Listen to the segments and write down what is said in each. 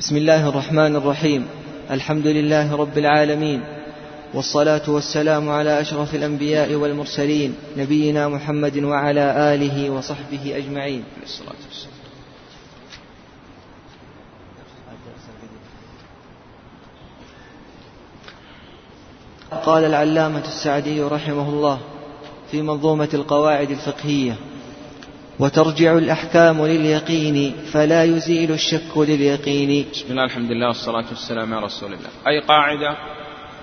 بسم الله الرحمن الرحيم. الحمد لله رب العالمين. والصلاة والسلام على أشرف الأنبياء والمرسلين نبينا محمد وعلى آله وصحبه أجمعين. الصلاة والسلام قال العلامة السعدي رحمه الله في منظومة القواعد الفقهية وترجع الأحكام لليقين فلا يزيل الشك لليقين. بسم الله الحمد لله والصلاة والسلام على رسول الله. أي قاعدة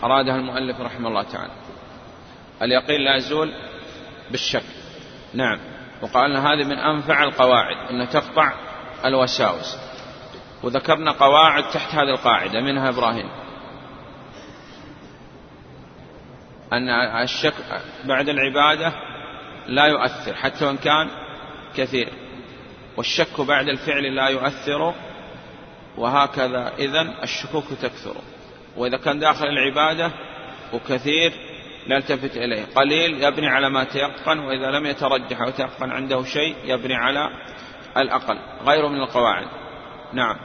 أرادها المؤلف رحمه الله تعالى. اليقين لا يزول بالشك. نعم. وقالنا هذه من أنفع القواعد أن تقطع الوساوس. وذكرنا قواعد تحت هذه القاعدة منها إبراهيم. أن الشك بعد العبادة لا يؤثر حتى وإن كان كثير. والشك بعد الفعل لا يؤثر وهكذا إذن الشكوك تكثر. وإذا كان داخل العبادة وكثير لا يلتفت إليه. قليل يبني على ما تيقن وإذا لم يترجح أو تيقن عنده شيء يبني على الأقل. غيره من القواعد. نعم.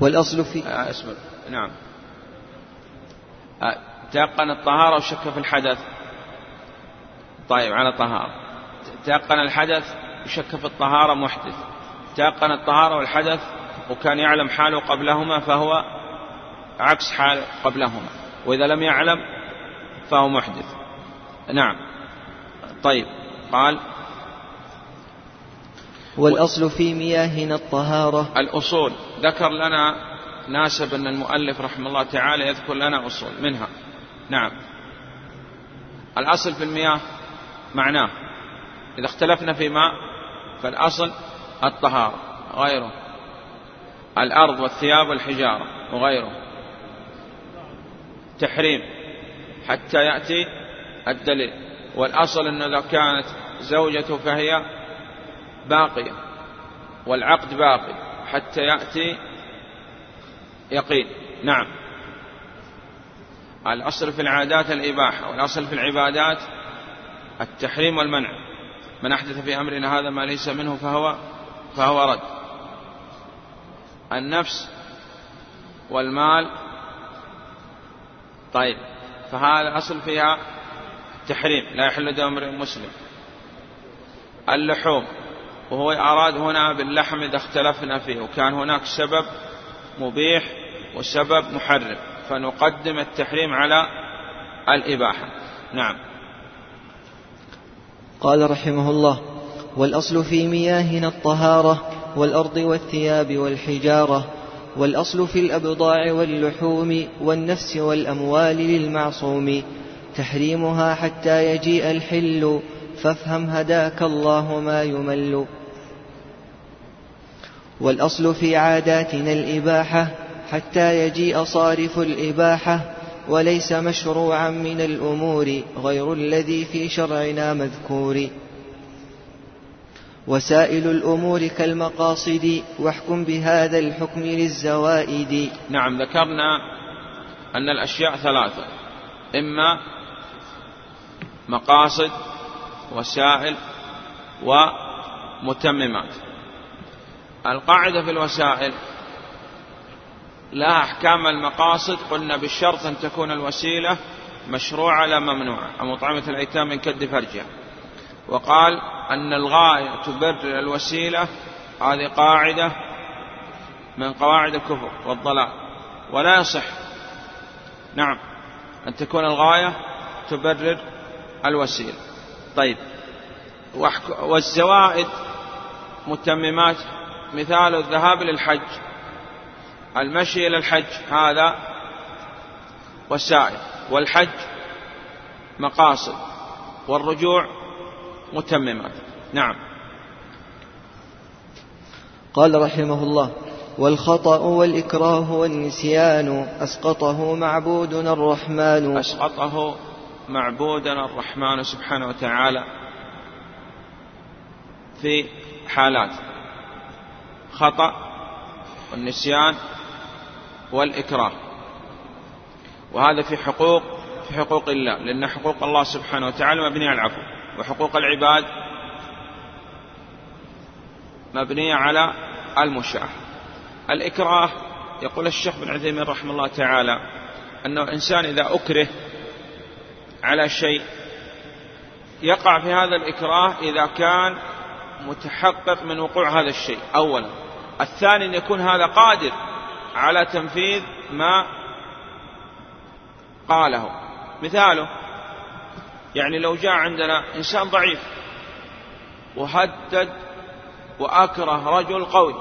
والأصل في آه اسمع. نعم. آه تيقن الطهارة وشك في الحدث. طيب على طهارة. تيقن الحدث وشك في الطهارة محدث. تيقن الطهارة والحدث وكان يعلم حاله قبلهما فهو عكس حال قبلهما. وإذا لم يعلم فهو محدث. نعم. طيب. قال والأصل في مياهنا الطهارة. الأصول. ذكر لنا ناسب أن المؤلف رحمه الله تعالى يذكر لنا أصول منها. نعم. الأصل في المياه معناه إذا اختلفنا في ماء فالأصل الطهارة غيره الأرض والثياب والحجارة وغيره. تحريم. حتى يأتي الدليل. والأصل أنه إذا كانت زوجته فهي باقية والعقد باقي حتى يأتي يقين. نعم. الأصل في العادات الإباحة والأصل في العبادات التحريم والمنع. من أحدث في أمرنا هذا ما ليس منه فهو فهو رد. النفس والمال طيب فهذا أصل فيها التحريم لا يحل دم امرئ مسلم. اللحوم وهو أراد هنا باللحم إذا اختلفنا فيه وكان هناك سبب مبيح وسبب محرم فنقدم التحريم على الإباحة. نعم. قال رحمه الله والأصل في مياهنا الطهارة والأرض والثياب والحجارة والأصل في الأبضاع واللحوم والنفس والأموال للمعصوم تحريمها حتى يجيء الحل فافهم هداك الله ما يمل. والأصل في عاداتنا الإباحة حتى يجيء صارف الإباحة وليس مشروعا من الأمور غير الذي في شرعنا مذكور. وسائل الأمور كالمقاصد واحكم بهذا الحكم للزوائد. نعم ذكرنا أن الأشياء ثلاثة. إما مقاصد وسائل ومتممات. القاعدة في الوسائل لها أحكام المقاصد قلنا بالشرط أن تكون الوسيلة مشروعة لا ممنوعة مطعمة الأيتام من كد فرجها. وقال أن الغاية تبرر الوسيلة هذه قاعدة من قواعد الكفر والضلال ولا يصح. نعم أن تكون الغاية تبرر الوسيلة. طيب والزوائد متممات مثال الذهاب للحج. المشي إلى الحج هذا وسائل والحج مقاصد والرجوع متممات نعم. قال رحمه الله والخطأ والإكراه والنسيان أسقطه معبودنا الرحمن. أسقطه معبودنا الرحمن سبحانه وتعالى في حالات خطأ والنسيان والإكراه وهذا في حقوق في حقوق الله لأن حقوق الله سبحانه وتعالى مبنية على العفو وحقوق العباد مبنية على المشاح الإكراه يقول الشيخ بن عثيمين رحمه الله تعالى أنه إنسان إذا أكره على شيء يقع في هذا الإكراه إذا كان متحقق من وقوع هذا الشيء أولا. الثاني أن يكون هذا قادر على تنفيذ ما قاله. مثاله يعني لو جاء عندنا إنسان ضعيف وهدد وأكره رجل قوي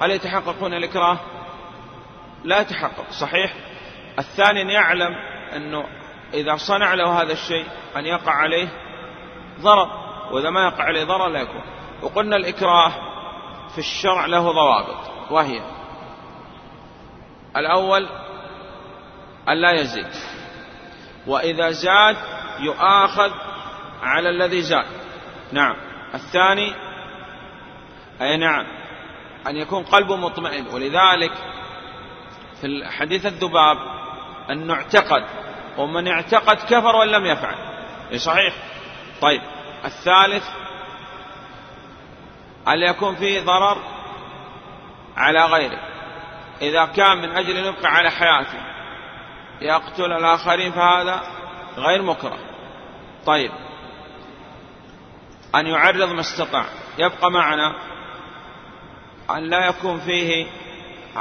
هل يتحقق هنا الإكراه؟ لا يتحقق صحيح. الثاني أن يعلم أنه إذا صنع له هذا الشيء أن يقع عليه ضرر وإذا ما يقع عليه ضرر لا يكون. وقلنا الإكراه في الشرع له ضوابط وهي الأول أن لا يزيد. وإذا زاد يؤاخذ على الذي زاد. نعم. الثاني أي نعم. أن يكون قلبه مطمئن. ولذلك في حديث الذباب أنه اعتقد ومن اعتقد كفر وإن لم يفعل. إيه صحيح. طيب. الثالث أن يكون فيه ضرر على غيره؟ إذا كان من أجل أن يبقى على حياته يقتل الآخرين فهذا غير مكره. طيب. أن يعرض ما استطاع. يبقى معنا أن لا يكون فيه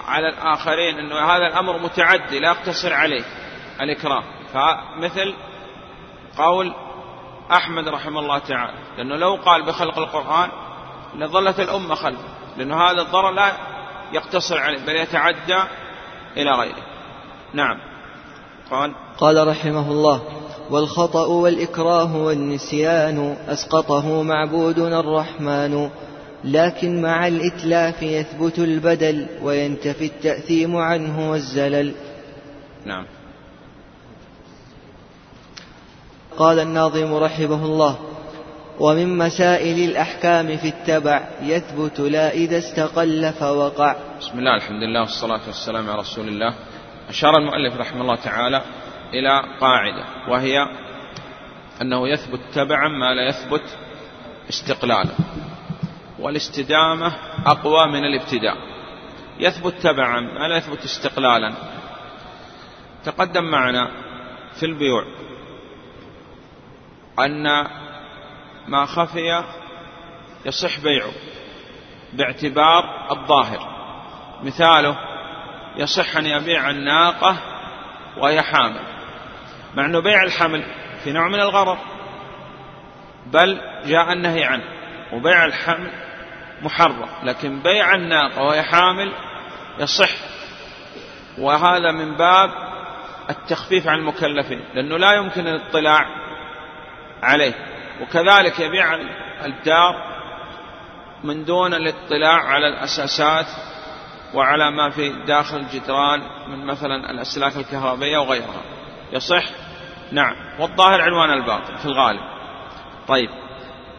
على الآخرين أنه هذا الأمر متعدي لا يقتصر عليه الإكرام. فمثل قول أحمد رحمه الله تعالى لأنه لو قال بخلق القرآن لظلت الأمة خلفه لأنه هذا الضرر لا يقتصر عليه بل يتعدى إلى غيره. نعم. قال قال رحمه الله والخطأ والإكراه والنسيان أسقطه معبودنا الرحمن لكن مع الإتلاف يثبت البدل وينتفي التأثيم عنه والزلل. نعم. قال الناظم رحمه الله ومن مسائل الأحكام في التبع يثبت لا إذا استقل فوقع. بسم الله الحمد لله والصلاة والسلام على رسول الله. أشار المؤلف رحمه الله تعالى إلى قاعدة وهي أنه يثبت تبعا ما لا يثبت استقلالا. والاستدامة أقوى من الابتداء. يثبت تبعا ما لا يثبت استقلالا. تقدم معنا في البيوع أن ما خفي يصح بيعه باعتبار الظاهر. مثاله يصح أن يبيع الناقة وهي حامل. مع أنه بيع الحمل في نوع من الغرض بل جاء النهي عنه. وبيع الحمل محرم لكن بيع الناقة وهي حامل يصح. وهذا من باب التخفيف عن المكلفين لأنه لا يمكن الاطلاع عليه. وكذلك يبيع الدار من دون الاطلاع على الأساسات وعلى ما في داخل الجدران من مثلا الأسلاك الكهربائية وغيرها. يصح؟ نعم. والظاهر عنوان الباطل في الغالب. طيب.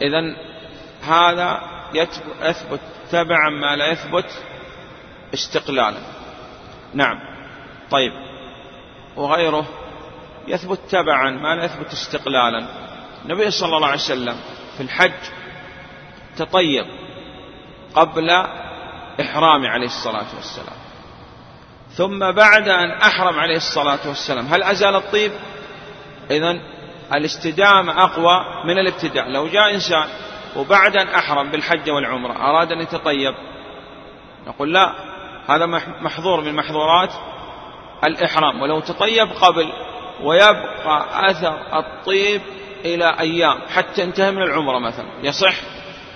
إذا هذا يثبت تبعا ما لا يثبت استقلالا. نعم. طيب. وغيره يثبت تبعا ما لا يثبت استقلالا. النبي صلى الله عليه وسلم في الحج تطيب قبل إحرام عليه الصلاة والسلام. ثم بعد أن أحرم عليه الصلاة والسلام هل أزال الطيب؟ إذا الاستدامة أقوى من الابتداء. لو جاء إنسان وبعد أن أحرم بالحج والعمرة أراد أن يتطيب نقول لا هذا محظور من محظورات الإحرام. ولو تطيب قبل ويبقى أثر الطيب إلى أيام حتى انتهى من العمرة مثلا. يصح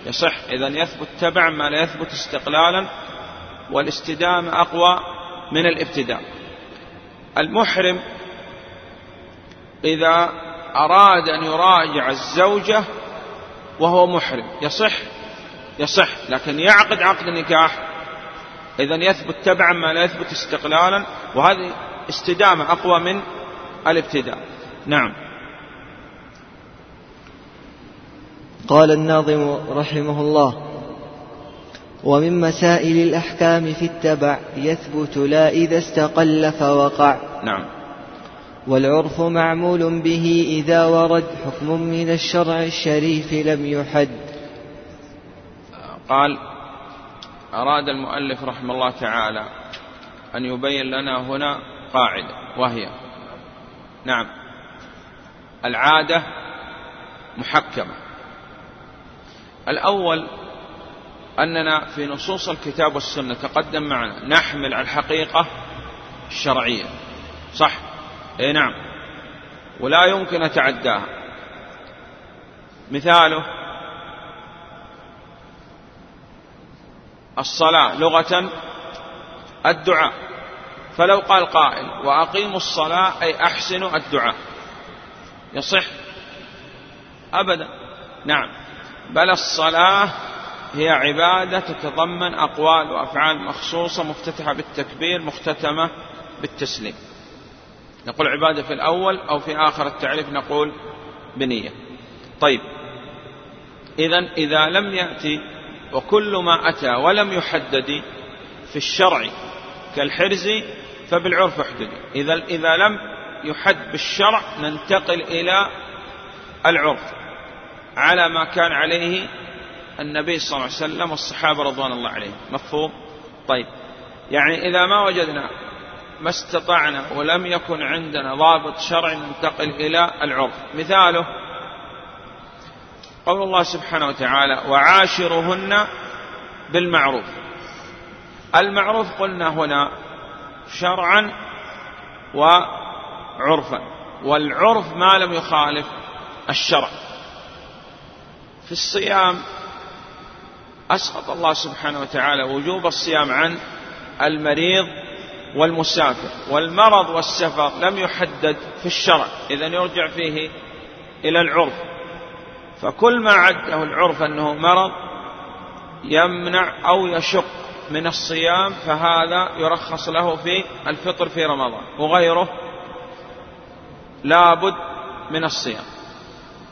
يصح إذا يثبت تبع ما لا يثبت استقلالا والاستدامة أقوى من الابتداء. المحرم إذا أراد أن يراجع الزوجة وهو محرم. يصح يصح لكن يعقد عقد النكاح إذا يثبت تبعا ما لا يثبت استقلالا وهذه استدامة أقوى من الابتداء. نعم. قال الناظم رحمه الله ومن مسائل الأحكام في التبع يثبت لا إذا استقل فوقع. نعم. والعرف معمول به إذا ورد حكم من الشرع الشريف لم يحد. قال أراد المؤلف رحمه الله تعالى أن يبين لنا هنا قاعدة وهي نعم. العادة محكمة. الأول أننا في نصوص الكتاب والسنة تقدم معنا نحمل على الحقيقة الشرعية. صح؟ اي نعم. ولا يمكن أتعداها. مثاله الصلاة لغة الدعاء. فلو قال قائل وأقيموا الصلاة أي أحسنوا الدعاء. يصح؟ أبدا. نعم. بل الصلاة هي عبادة تتضمن أقوال وأفعال مخصوصة مفتتحة بالتكبير مختتمة بالتسليم. نقول عبادة في الأول أو في آخر التعريف نقول بنية. طيب. إذا إذا لم يأتي وكل ما أتى ولم يحدد في الشرع كالحرز فبالعرف احدد. إذا إذا لم يحد بالشرع ننتقل إلى العرف. على ما كان عليه النبي صلى الله عليه وسلم والصحابة رضوان الله عليهم. مفهوم؟ طيب. يعني إذا ما وجدنا ما استطعنا ولم يكن عندنا ضابط شرعي ننتقل إلى العرف. مثاله قول الله سبحانه وتعالى وعاشرهن بالمعروف. المعروف قلنا هنا شرعا وعرفا والعرف ما لم يخالف الشرع. في الصيام أسقط الله سبحانه وتعالى وجوب الصيام عن المريض والمسافر. والمرض والسفر لم يحدد في الشرع إذا يرجع فيه إلى العرف. فكل ما عده العرف أنه مرض يمنع أو يشق من الصيام فهذا يرخص له في الفطر في رمضان وغيره لابد من الصيام.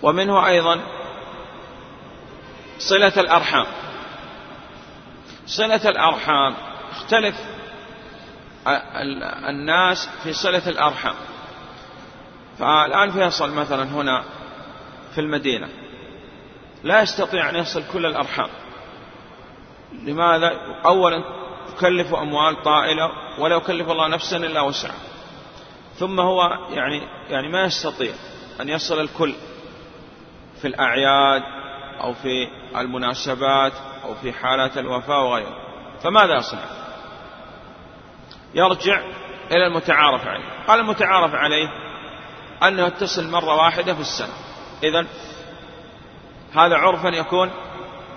ومنه أيضا صلة الأرحام. صلة الأرحام اختلف الناس في صلة الأرحام. فالآن فيصل مثلا هنا في المدينة. لا يستطيع أن يصل كل الأرحام. لماذا؟ أولا يكلف أموال طائلة ولا يكلف الله نفسا إلا وسعها. ثم هو يعني يعني ما يستطيع أن يصل الكل في الأعياد أو في المناسبات أو في حالات الوفاة وغيره. فماذا يصنع؟ يرجع إلى المتعارف عليه. قال المتعارف عليه أنه يتصل مرة واحدة في السنة. إذا هذا عرفا يكون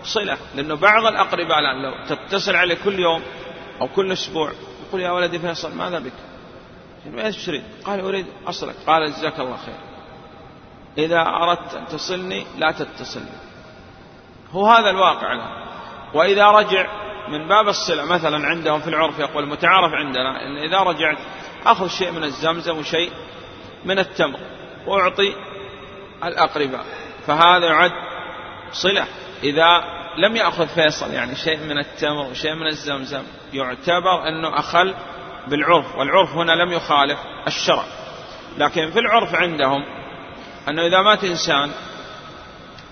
صلة. لأنه بعض الأقرباء الآن لو تتصل عليه كل يوم أو كل أسبوع يقول يا ولدي فيصل ماذا بك؟ تريد؟ قال أريد أصلك. قال جزاك الله خير. إذا أردت أن تصلني لا تتصلني. هو هذا الواقع الآن. وإذا رجع من باب الصلة مثلا عندهم في العرف يقول المتعارف عندنا إن إذا رجعت أخذ شيء من الزمزم وشيء من التمر وأعطي الأقرباء. فهذا يعد صلة. إذا لم يأخذ فيصل يعني شيء من التمر وشيء من الزمزم يعتبر أنه أخل بالعرف. والعرف هنا لم يخالف الشرع. لكن في العرف عندهم أنه إذا مات إنسان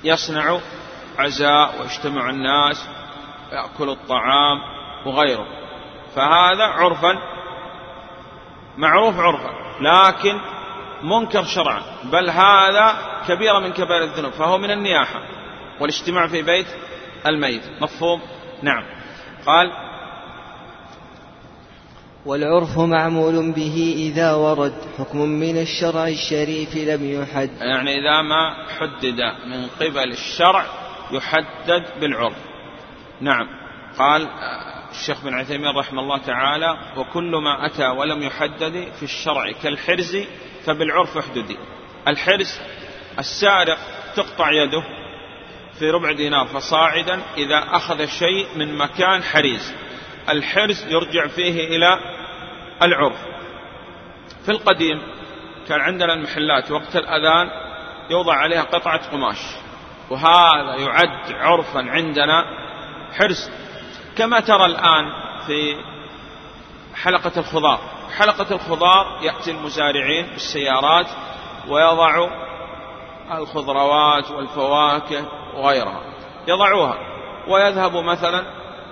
يصنع عزاء ويجتمع الناس يأكل الطعام وغيره. فهذا عرفا معروف عرفا لكن منكر شرعا. بل هذا كبيرة من كبائر الذنوب فهو من النياحة والاجتماع في بيت الميت. مفهوم؟ نعم. قال والعرف معمول به إذا ورد حكم من الشرع الشريف لم يحد. يعني إذا ما حدد من قبل الشرع يحدد بالعرف. نعم. قال الشيخ بن عثيمين رحمه الله تعالى وكل ما أتى ولم يحدد في الشرع كالحرز فبالعرف احددي الحرز السارق تقطع يده في ربع دينار فصاعدا إذا أخذ شيء من مكان حريز. الحرز يرجع فيه إلى العرف. في القديم كان عندنا المحلات وقت الأذان يوضع عليها قطعة قماش. وهذا يعد عرفا عندنا. حرص كما ترى الآن في حلقة الخضار. حلقة الخضار يأتي المزارعين بالسيارات ويضعوا الخضروات والفواكه وغيرها. يضعوها ويذهب مثلا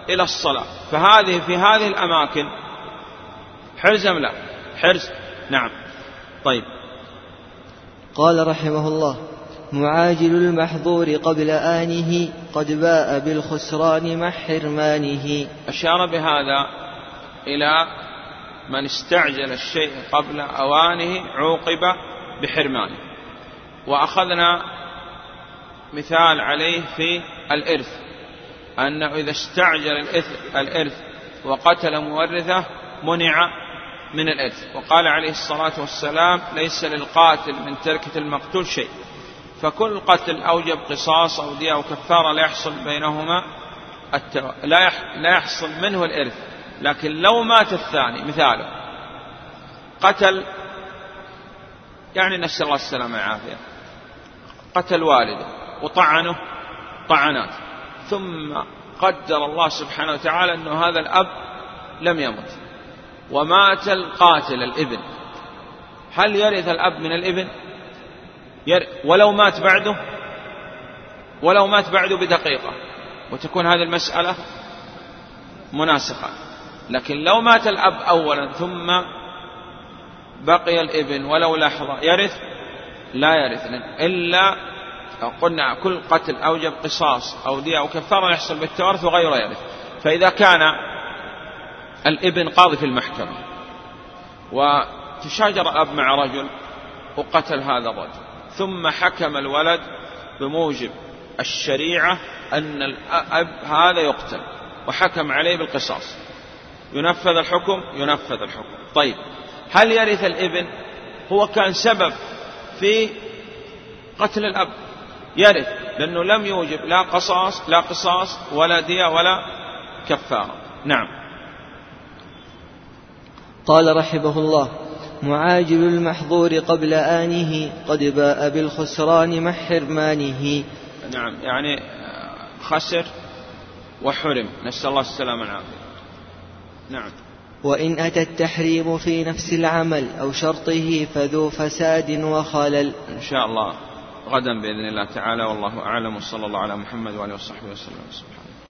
إلى الصلاة. فهذه في هذه الأماكن حرز أم لا؟ حرز. نعم. طيب. قال رحمه الله معاجل المحظور قبل آنه قد باء بالخسران مع حرمانه. أشار بهذا إلى من استعجل الشيء قبل أوانه عوقب بحرمانه. وأخذنا مثال عليه في الإرث أنه إذا استعجل الإرث وقتل مورثه منع من الإرث. وقال عليه الصلاة والسلام ليس للقاتل من تركة المقتول شيء. فكل قتل أوجب قصاص أو دية أو كفارة لا يحصل بينهما التو... لا. لا يحصل منه الإرث. لكن لو مات الثاني مثاله. قتل يعني نسأل الله السلامة والعافية. قتل والده وطعنه طعنات. ثم قدر الله سبحانه وتعالى أنه هذا الأب لم يمت. ومات القاتل الإبن. هل يرث الأب من الإبن. ولو مات بعده ولو مات بعده بدقيقة. وتكون هذه المسألة مناسخة لكن لو مات الأب أولا ثم بقي الإبن ولو لحظة يرث؟ لا يرث إلا قلنا كل قتل أوجب قصاص أو دية أو كفارة يحصل بالتوارث وغيره يرث. فإذا كان الإبن قاضي في المحكمة وتشاجر الأب مع رجل وقتل هذا الرجل. ثم حكم الولد بموجب الشريعة أن الأب هذا يقتل وحكم عليه بالقصاص. ينفذ الحكم ينفذ الحكم. طيب هل يرث الإبن؟ هو كان سبب في قتل الأب. يرث لأنه لم يوجب لا قصاص لا قصاص ولا دية ولا كفارة. نعم. قال رحمه الله معاجل المحظور قبل آنه قد باء بالخسران مع حرمانه نعم يعني خسر وحرم. نسأل الله السلامة والعافية. نعم. وإن أتى التحريم في نفس العمل أو شرطه فذو فساد وخلل. إن شاء الله غدا بإذن الله تعالى والله أعلم وصلى الله على محمد وآله وصحبه وسلم. سبحانه